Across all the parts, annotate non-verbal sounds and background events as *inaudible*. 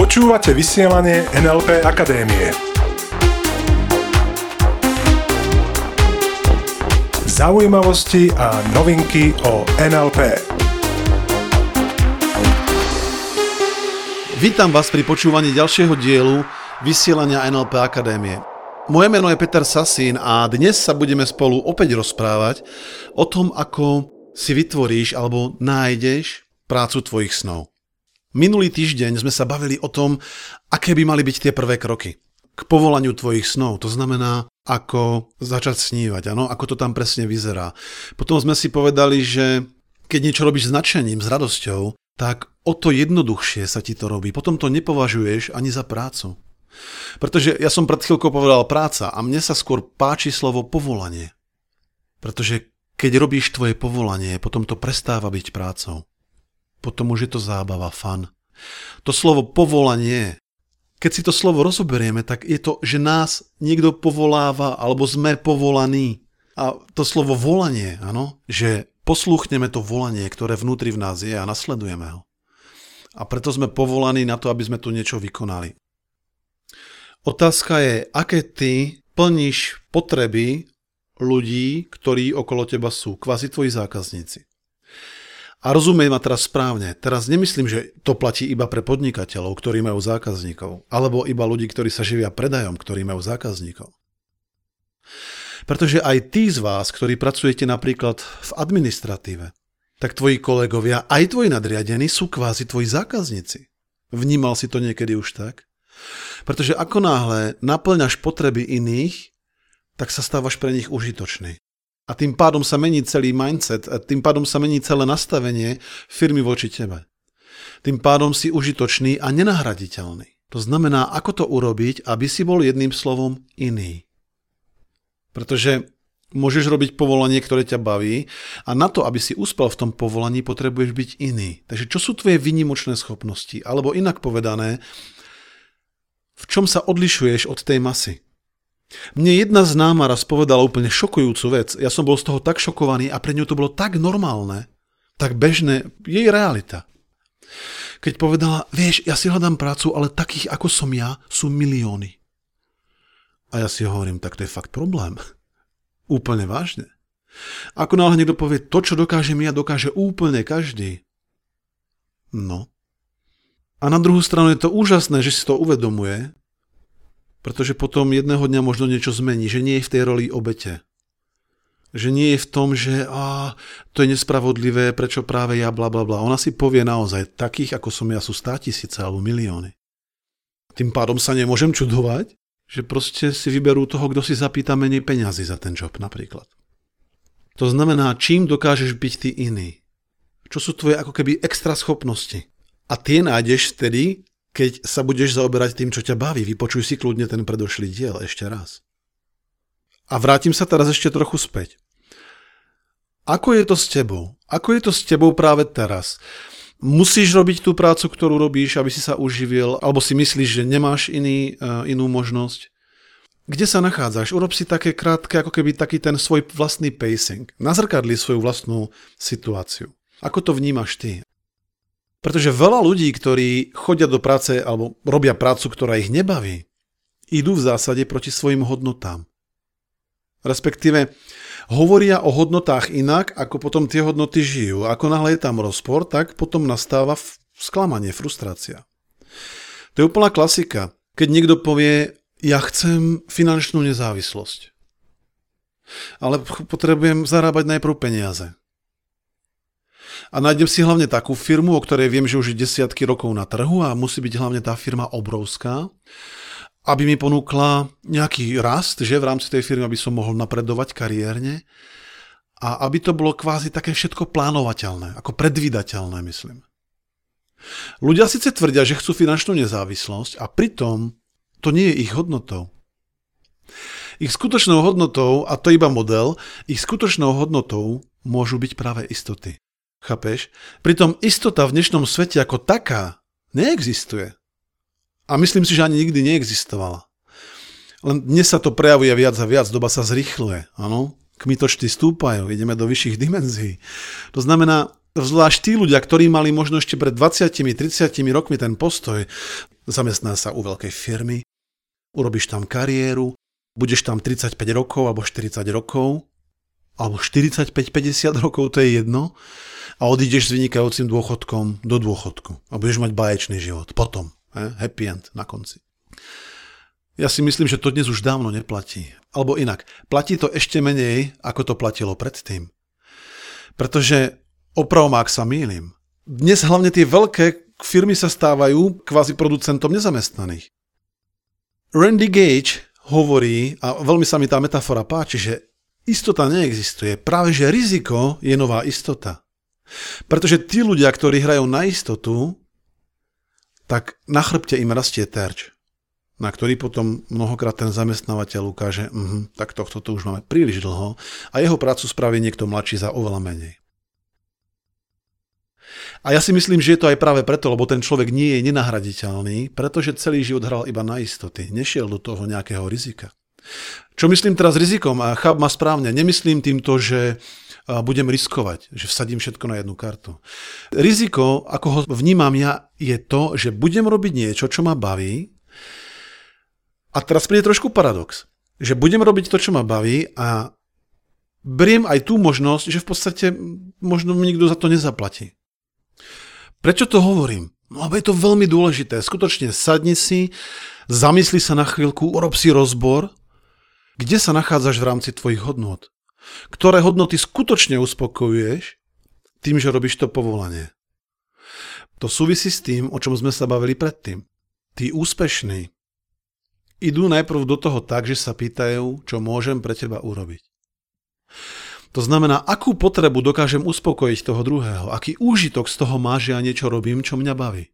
Počúvate vysielanie NLP Akadémie. Zaujímavosti a novinky o NLP. Vítam vás pri počúvaní ďalšieho dielu vysielania NLP Akadémie. Moje meno je Peter Sasín a dnes sa budeme spolu opäť rozprávať o tom, ako si vytvoríš alebo nájdeš prácu tvojich snov. Minulý týždeň sme sa bavili o tom, aké by mali byť tie prvé kroky k povolaniu tvojich snov. To znamená, ako začať snívať, ano? ako to tam presne vyzerá. Potom sme si povedali, že keď niečo robíš s nadšením, s radosťou, tak o to jednoduchšie sa ti to robí. Potom to nepovažuješ ani za prácu. Pretože ja som pred chvíľkou povedal práca a mne sa skôr páči slovo povolanie. Pretože keď robíš tvoje povolanie, potom to prestáva byť prácou. Potom už je to zábava, fan. To slovo povolanie keď si to slovo rozoberieme, tak je to, že nás niekto povoláva alebo sme povolaní. A to slovo volanie, áno, že poslúchneme to volanie, ktoré vnútri v nás je a nasledujeme ho. A preto sme povolaní na to, aby sme tu niečo vykonali. Otázka je, aké ty plníš potreby ľudí, ktorí okolo teba sú, kvázi tvoji zákazníci. A rozumej ma teraz správne. Teraz nemyslím, že to platí iba pre podnikateľov, ktorí majú zákazníkov, alebo iba ľudí, ktorí sa živia predajom, ktorí majú zákazníkov. Pretože aj tí z vás, ktorí pracujete napríklad v administratíve, tak tvoji kolegovia, aj tvoji nadriadení sú kvázi tvoji zákazníci. Vnímal si to niekedy už tak? Pretože ako náhle naplňaš potreby iných, tak sa stávaš pre nich užitočný. A tým pádom sa mení celý mindset, a tým pádom sa mení celé nastavenie firmy voči tebe. Tým pádom si užitočný a nenahraditeľný. To znamená, ako to urobiť, aby si bol jedným slovom iný. Pretože môžeš robiť povolanie, ktoré ťa baví a na to, aby si uspel v tom povolaní, potrebuješ byť iný. Takže čo sú tvoje vynimočné schopnosti? Alebo inak povedané, v čom sa odlišuješ od tej masy? Mne jedna známa raz povedala úplne šokujúcu vec. Ja som bol z toho tak šokovaný a pre ňu to bolo tak normálne, tak bežné, jej realita. Keď povedala, vieš, ja si hľadám prácu, ale takých ako som ja sú milióny. A ja si hovorím, tak to je fakt problém. *laughs* Úplne vážne. Ako náhle niekto povie, to, čo dokážem ja, dokáže úplne každý. No. A na druhú stranu je to úžasné, že si to uvedomuje, pretože potom jedného dňa možno niečo zmení, že nie je v tej roli obete. Že nie je v tom, že á, to je nespravodlivé, prečo práve ja, bla bla bla. Ona si povie naozaj, takých ako som ja sú stá tisíce alebo milióny. Tým pádom sa nemôžem čudovať, že proste si vyberú toho, kto si zapýta menej peňazí za ten job napríklad. To znamená, čím dokážeš byť ty iný. Čo sú tvoje ako keby extra schopnosti. A tie nájdeš vtedy, keď sa budeš zaoberať tým, čo ťa baví. Vypočuj si kľudne ten predošlý diel ešte raz. A vrátim sa teraz ešte trochu späť. Ako je to s tebou? Ako je to s tebou práve teraz? Musíš robiť tú prácu, ktorú robíš, aby si sa uživil, alebo si myslíš, že nemáš iný, uh, inú možnosť? Kde sa nachádzaš? Urob si také krátke, ako keby taký ten svoj vlastný pacing. Nazrkadli svoju vlastnú situáciu. Ako to vnímaš ty? Pretože veľa ľudí, ktorí chodia do práce alebo robia prácu, ktorá ich nebaví, idú v zásade proti svojim hodnotám. Respektíve hovoria o hodnotách inak, ako potom tie hodnoty žijú. Ako náhle je tam rozpor, tak potom nastáva sklamanie, frustrácia. To je úplná klasika. Keď niekto povie, ja chcem finančnú nezávislosť, ale potrebujem zarábať najprv peniaze a nájdem si hlavne takú firmu, o ktorej viem, že už je desiatky rokov na trhu a musí byť hlavne tá firma obrovská, aby mi ponúkla nejaký rast, že v rámci tej firmy, aby som mohol napredovať kariérne a aby to bolo kvázi také všetko plánovateľné, ako predvídateľné, myslím. Ľudia síce tvrdia, že chcú finančnú nezávislosť a pritom to nie je ich hodnotou. Ich skutočnou hodnotou, a to iba model, ich skutočnou hodnotou môžu byť práve istoty. Chápeš? Pritom istota v dnešnom svete ako taká neexistuje. A myslím si, že ani nikdy neexistovala. Len dnes sa to prejavuje viac a viac, doba sa zrychluje, áno? Kmitočty stúpajú, ideme do vyšších dimenzií. To znamená, Zvlášť tí ľudia, ktorí mali možno ešte pred 20-30 rokmi ten postoj, zamestná sa u veľkej firmy, urobíš tam kariéru, budeš tam 35 rokov alebo 40 rokov, alebo 45-50 rokov, to je jedno, a odídeš s vynikajúcim dôchodkom do dôchodku a budeš mať báječný život. Potom, happy end na konci. Ja si myslím, že to dnes už dávno neplatí. Alebo inak, platí to ešte menej, ako to platilo predtým. Pretože Opravom, ak sa mýlim. Dnes hlavne tie veľké firmy sa stávajú kvázi producentom nezamestnaných. Randy Gage hovorí, a veľmi sa mi tá metafora páči, že istota neexistuje. Práve, že riziko je nová istota. Pretože tí ľudia, ktorí hrajú na istotu, tak na chrbte im rastie terč, na ktorý potom mnohokrát ten zamestnávateľ ukáže, uh, tak tohto to už máme príliš dlho a jeho prácu spraví niekto mladší za oveľa menej. A ja si myslím, že je to aj práve preto, lebo ten človek nie je nenahraditeľný, pretože celý život hral iba na istoty, nešiel do toho nejakého rizika. Čo myslím teraz rizikom, a cháp ma správne, nemyslím týmto, že budem riskovať, že vsadím všetko na jednu kartu. Riziko, ako ho vnímam ja, je to, že budem robiť niečo, čo ma baví. A teraz príde trošku paradox, že budem robiť to, čo ma baví a beriem aj tú možnosť, že v podstate možno mi nikto za to nezaplatí. Prečo to hovorím? No lebo je to veľmi dôležité. Skutočne sadni si, zamysli sa na chvíľku, urob si rozbor, kde sa nachádzaš v rámci tvojich hodnot. Ktoré hodnoty skutočne uspokojuješ tým, že robíš to povolanie. To súvisí s tým, o čom sme sa bavili predtým. Tí úspešní idú najprv do toho tak, že sa pýtajú, čo môžem pre teba urobiť. To znamená, akú potrebu dokážem uspokojiť toho druhého, aký úžitok z toho má, že ja niečo robím, čo mňa baví.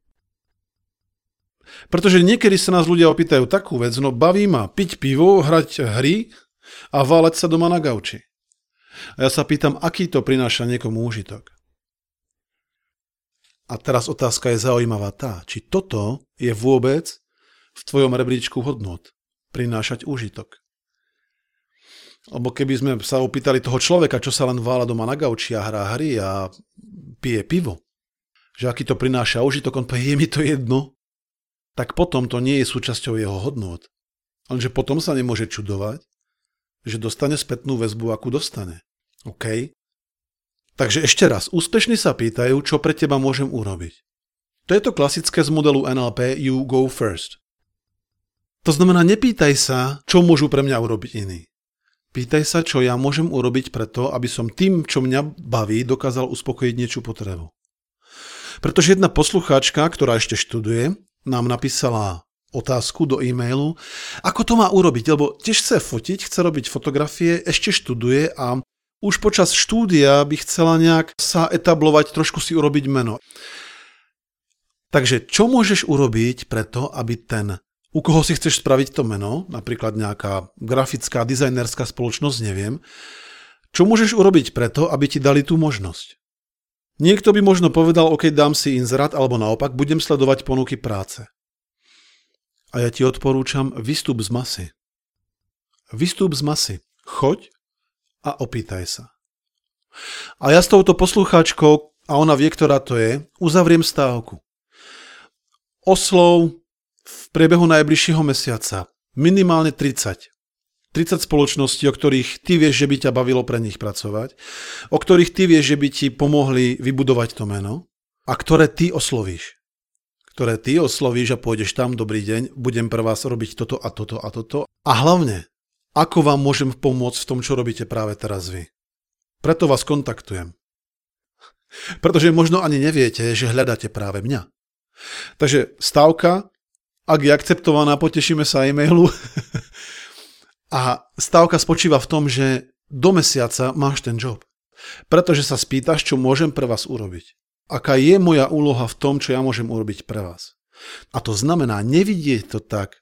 Pretože niekedy sa nás ľudia opýtajú takú vec, no baví ma piť pivo, hrať hry a váleť sa doma na gauči. A ja sa pýtam, aký to prináša niekomu úžitok. A teraz otázka je zaujímavá tá, či toto je vôbec v tvojom rebríčku hodnot prinášať úžitok. Lebo keby sme sa opýtali toho človeka, čo sa len vála doma na gauči a hrá hry a pije pivo, že aký to prináša užitok, on povie, je mi to jedno, tak potom to nie je súčasťou jeho hodnot. Lenže potom sa nemôže čudovať, že dostane spätnú väzbu, akú dostane. OK? Takže ešte raz, úspešní sa pýtajú, čo pre teba môžem urobiť. To je to klasické z modelu NLP You Go First. To znamená, nepýtaj sa, čo môžu pre mňa urobiť iní. Pýtaj sa, čo ja môžem urobiť preto, aby som tým, čo mňa baví, dokázal uspokojiť niečo potrebu. Pretože jedna poslucháčka, ktorá ešte študuje, nám napísala otázku do e-mailu, ako to má urobiť, lebo tiež chce fotiť, chce robiť fotografie, ešte študuje a už počas štúdia by chcela nejak sa etablovať, trošku si urobiť meno. Takže čo môžeš urobiť preto, aby ten u koho si chceš spraviť to meno, napríklad nejaká grafická, dizajnerská spoločnosť, neviem, čo môžeš urobiť preto, aby ti dali tú možnosť? Niekto by možno povedal, OK, dám si inzerát, alebo naopak, budem sledovať ponuky práce. A ja ti odporúčam, vystup z masy. Vystup z masy. Choď a opýtaj sa. A ja s touto poslucháčkou, a ona vie, ktorá to je, uzavriem stávku. Oslov, v priebehu najbližšieho mesiaca minimálne 30. 30 spoločností, o ktorých ty vieš, že by ťa bavilo pre nich pracovať, o ktorých ty vieš, že by ti pomohli vybudovať to meno a ktoré ty oslovíš. Ktoré ty oslovíš a pôjdeš tam, dobrý deň, budem pre vás robiť toto a toto a toto. A hlavne, ako vám môžem pomôcť v tom, čo robíte práve teraz vy. Preto vás kontaktujem. Pretože možno ani neviete, že hľadáte práve mňa. Takže stávka ak je akceptovaná, potešíme sa e-mailu. *laughs* a stávka spočíva v tom, že do mesiaca máš ten job. Pretože sa spýtaš, čo môžem pre vás urobiť. Aká je moja úloha v tom, čo ja môžem urobiť pre vás. A to znamená nevidieť to tak,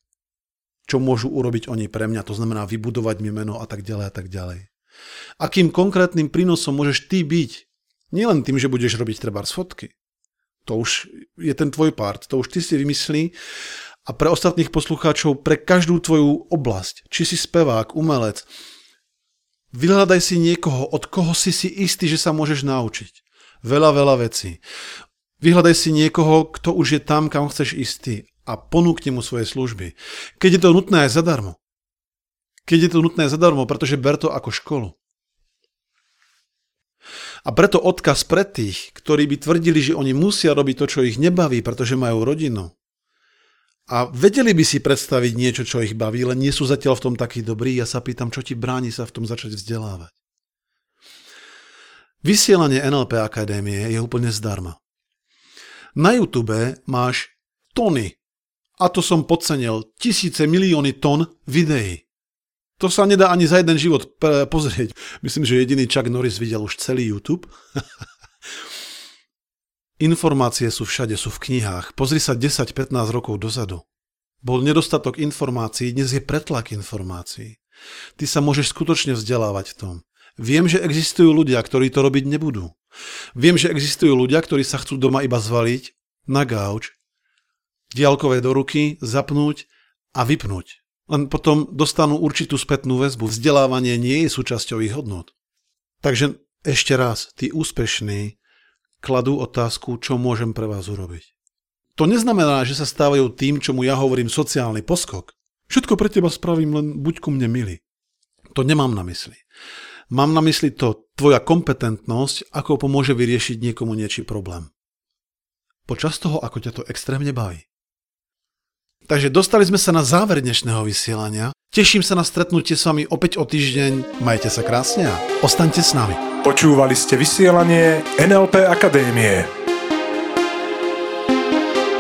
čo môžu urobiť oni pre mňa, to znamená vybudovať mi meno a tak ďalej a tak ďalej. Akým konkrétnym prínosom môžeš ty byť? Nielen tým, že budeš robiť treba z fotky. To už je ten tvoj part, to už ty si vymyslí a pre ostatných poslucháčov pre každú tvoju oblasť, či si spevák, umelec. Vyhľadaj si niekoho, od koho si si istý, že sa môžeš naučiť. Veľa, veľa vecí. Vyhľadaj si niekoho, kto už je tam, kam chceš ísť ty a ponúkni mu svoje služby. Keď je to nutné aj zadarmo. Keď je to nutné zadarmo, pretože ber to ako školu. A preto odkaz pre tých, ktorí by tvrdili, že oni musia robiť to, čo ich nebaví, pretože majú rodinu. A vedeli by si predstaviť niečo, čo ich baví, len nie sú zatiaľ v tom takí dobrí. Ja sa pýtam, čo ti bráni sa v tom začať vzdelávať. Vysielanie NLP Akadémie je úplne zdarma. Na YouTube máš tony, a to som podcenil, tisíce, milióny tón videí. To sa nedá ani za jeden život pozrieť. Myslím, že jediný Chuck Norris videl už celý YouTube. *laughs* Informácie sú všade, sú v knihách. Pozri sa 10-15 rokov dozadu. Bol nedostatok informácií, dnes je pretlak informácií. Ty sa môžeš skutočne vzdelávať v tom. Viem, že existujú ľudia, ktorí to robiť nebudú. Viem, že existujú ľudia, ktorí sa chcú doma iba zvaliť na gauč, diálkové do ruky, zapnúť a vypnúť. Len potom dostanú určitú spätnú väzbu. Vzdelávanie nie je súčasťou ich hodnot. Takže ešte raz, tí úspešní kladú otázku, čo môžem pre vás urobiť. To neznamená, že sa stávajú tým, čomu ja hovorím sociálny poskok. Všetko pre teba spravím, len buď ku mne milý. To nemám na mysli. Mám na mysli to tvoja kompetentnosť, ako pomôže vyriešiť niekomu niečí problém. Počas toho, ako ťa to extrémne baví. Takže dostali sme sa na záver dnešného vysielania. Teším sa na stretnutie s vami opäť o týždeň. Majte sa krásne a ostaňte s nami. Počúvali ste vysielanie NLP Akadémie.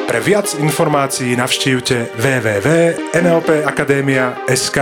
Pre viac informácií navštívte www.nlpakademia.sk.